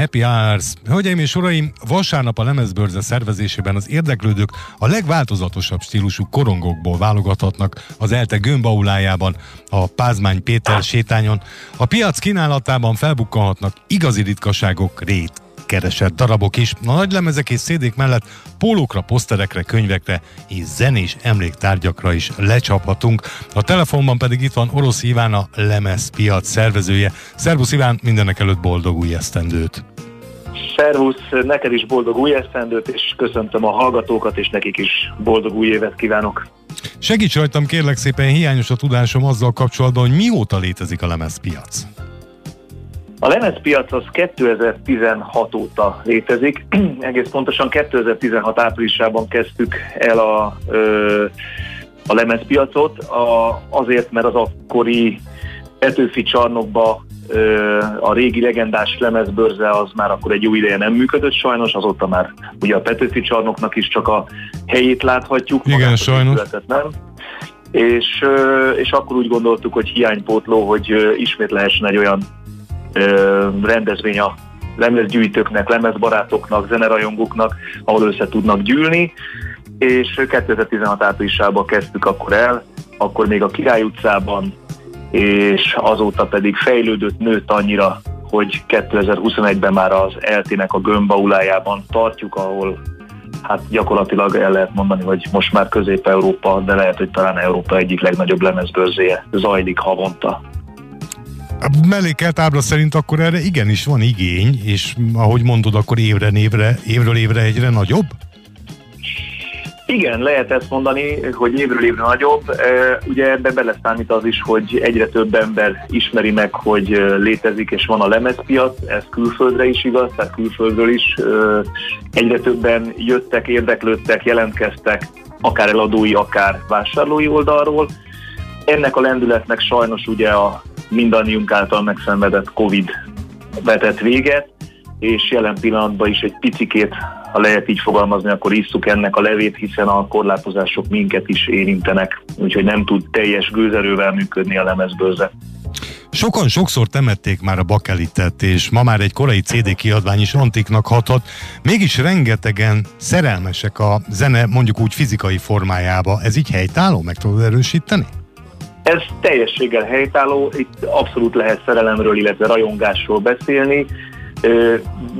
Happy Hours. Hölgyeim és uraim, vasárnap a lemezbörze szervezésében az érdeklődők a legváltozatosabb stílusú korongokból válogathatnak az ELTE gömbaulájában, a Pázmány Péter sétányon. A piac kínálatában felbukkanhatnak igazi ritkaságok rét keresett darabok is. A nagy lemezek és szédék mellett pólókra, poszterekre, könyvekre és zenés emléktárgyakra is lecsaphatunk. A telefonban pedig itt van Orosz Iván, a lemezpiac szervezője. Szervusz Iván, mindenek előtt boldog új esztendőt! Szervusz, neked is boldog új esztendőt, és köszöntöm a hallgatókat, és nekik is boldog új évet kívánok! Segíts rajtam kérlek szépen, hiányos a tudásom azzal kapcsolatban, hogy mióta létezik a lemezpiac. A lemezpiac az 2016 óta létezik, egész pontosan 2016 áprilisában kezdtük el a, a lemezpiacot, a, azért, mert az akkori Petőfi csarnokba a régi legendás lemezbörze az már akkor egy jó ideje nem működött sajnos, azóta már ugye a Petőfi csarnoknak is csak a helyét láthatjuk. Igen, sajnos. Nem. És, és akkor úgy gondoltuk, hogy hiánypótló, hogy ismét lehessen egy olyan rendezvény a lemezgyűjtőknek, lemezbarátoknak, zenerajongóknak, ahol össze tudnak gyűlni, és 2016 áprilisában kezdtük akkor el, akkor még a Király utcában, és azóta pedig fejlődött, nőtt annyira, hogy 2021-ben már az eltének a gömbaulájában tartjuk, ahol hát gyakorlatilag el lehet mondani, hogy most már Közép-Európa, de lehet, hogy talán Európa egyik legnagyobb lemezbőrzéje zajlik havonta. A mellékelt ábra szerint akkor erre igenis van igény, és ahogy mondod, akkor évre névre, évről évre egyre nagyobb? Igen, lehet ezt mondani, hogy évről évre nagyobb. Ugye ebbe beleszámít az is, hogy egyre több ember ismeri meg, hogy létezik és van a lemezpiac, ez külföldre is igaz, tehát külföldről is egyre többen jöttek, érdeklődtek, jelentkeztek, akár eladói, akár vásárlói oldalról. Ennek a lendületnek sajnos ugye a mindannyiunk által megszenvedett Covid vetett véget, és jelen pillanatban is egy picikét, ha lehet így fogalmazni, akkor isszuk ennek a levét, hiszen a korlátozások minket is érintenek, úgyhogy nem tud teljes gőzerővel működni a lemezbőrze. Sokan sokszor temették már a bakelitet, és ma már egy korai CD kiadvány is antiknak hathat, mégis rengetegen szerelmesek a zene mondjuk úgy fizikai formájába. Ez így helytálló? Meg tudod erősíteni? Ez teljességgel helytálló, itt abszolút lehet szerelemről, illetve rajongásról beszélni.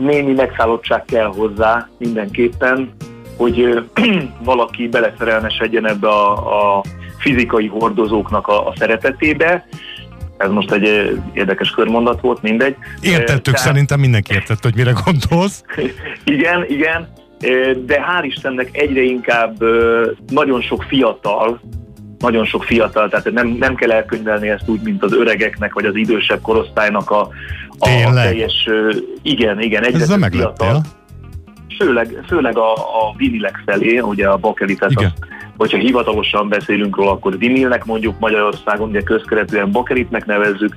Némi megszállottság kell hozzá mindenképpen, hogy valaki beleszerelmesedjen ebbe a, a fizikai hordozóknak a, a szeretetébe. Ez most egy érdekes körmondat volt, mindegy. Értettük, Tehát... szerintem mindenki értett, hogy mire gondolsz. igen, igen, de hál' Istennek egyre inkább nagyon sok fiatal, nagyon sok fiatal, tehát nem, nem kell elkönyvelni ezt úgy, mint az öregeknek, vagy az idősebb korosztálynak a, a teljes, igen, igen, egyre Ez több fiatal. Főleg, főleg a, a vinilek felé, ugye a bakelitet, az, hogyha hivatalosan beszélünk róla, akkor vinilnek mondjuk Magyarországon, ugye közkeretűen bakelitnek nevezzük,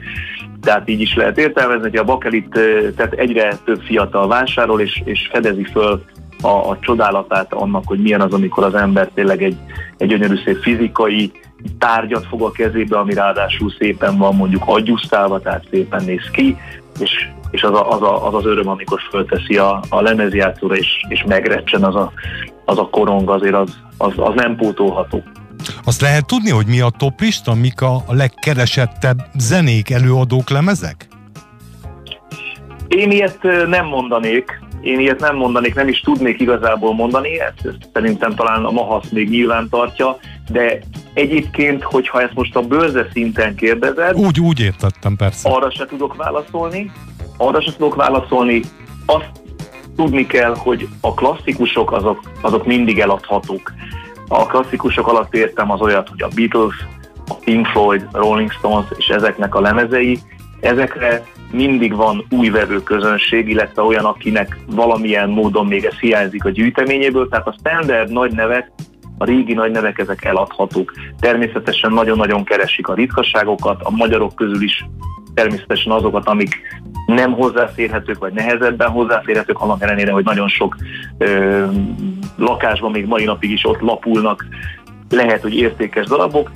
tehát így is lehet értelmezni, hogy a bakelit tehát egyre több fiatal vásárol, és, és fedezi föl a, a csodálatát annak, hogy milyen az, amikor az ember tényleg egy, egy gyönyörű szép fizikai tárgyat fog a kezébe, ami ráadásul szépen van mondjuk agyusztálva, tehát szépen néz ki, és, és az, a, az, a, az az öröm, amikor fölteszi a, a lemezjátszóra, és, és megrecsen az a, az a korong, azért az, az, az nem pótolható. Azt lehet tudni, hogy mi a top lista, mik a legkeresettebb zenék, előadók, lemezek? Én ilyet nem mondanék, én ilyet nem mondanék, nem is tudnék igazából mondani, ezt, ezt szerintem talán a Mahasz még nyilván tartja, de egyébként, hogyha ezt most a bőrze szinten kérdezed... Úgy, úgy értettem, persze. Arra se tudok válaszolni, arra se tudok válaszolni, azt tudni kell, hogy a klasszikusok azok, azok mindig eladhatók. A klasszikusok alatt értem az olyat, hogy a Beatles, a Pink Floyd, Rolling Stones és ezeknek a lemezei, ezekre mindig van új vevőközönség, illetve olyan, akinek valamilyen módon még ez hiányzik a gyűjteményéből, tehát a standard nagy nevek, a régi nagy nevek ezek eladhatók. Természetesen nagyon-nagyon keresik a ritkaságokat, a magyarok közül is természetesen azokat, amik nem hozzáférhetők, vagy nehezebben hozzáférhetők, annak ellenére, hogy nagyon sok ö, lakásban még mai napig is ott lapulnak, lehet, hogy értékes darabok,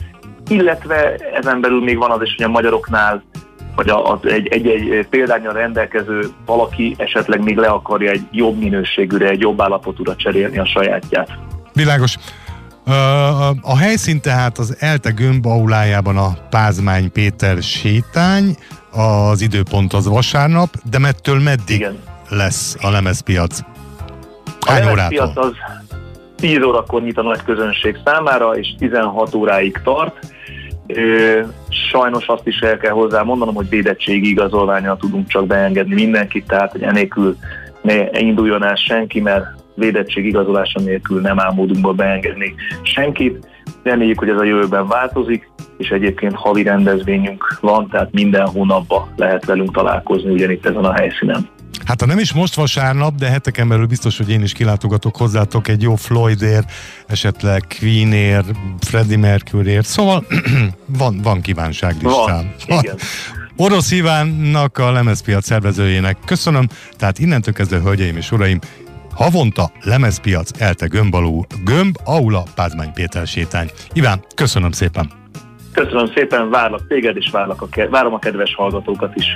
illetve ezen belül még van az is, hogy a magyaroknál vagy az egy, egy, egy példányal rendelkező valaki esetleg még le akarja egy jobb minőségűre, egy jobb állapotúra cserélni a sajátját. Világos. A helyszín tehát az Elte gömb aulájában a Pázmány Péter sétány, az időpont az vasárnap, de mettől meddig Igen. lesz a lemezpiac? Hány a lemezpiac az 10 órakor nyit a nagy közönség számára, és 16 óráig tart. Sajnos azt is el kell hozzá mondanom, hogy védettségi igazolványal tudunk csak beengedni mindenkit, tehát hogy enélkül ne induljon el senki, mert védettség igazolása nélkül nem áll módunkba beengedni senkit. Reméljük, hogy ez a jövőben változik, és egyébként havi rendezvényünk van, tehát minden hónapban lehet velünk találkozni ugyanitt ezen a helyszínen. Hát ha nem is most vasárnap, de heteken belül biztos, hogy én is kilátogatok hozzátok egy jó Floydért, esetleg Queenért, Freddie Mercuryért, szóval van, van kívánságlistán. Van, igen. Orosz Ivánnak, a lemezpiac szervezőjének köszönöm, tehát innentől kezdve, hölgyeim és uraim, havonta lemezpiac Elte Gömbalú, Gömb, Aula, Pázmány Péter sétány. Iván, köszönöm szépen! Köszönöm szépen, várlak téged, és várlak a, várom a kedves hallgatókat is.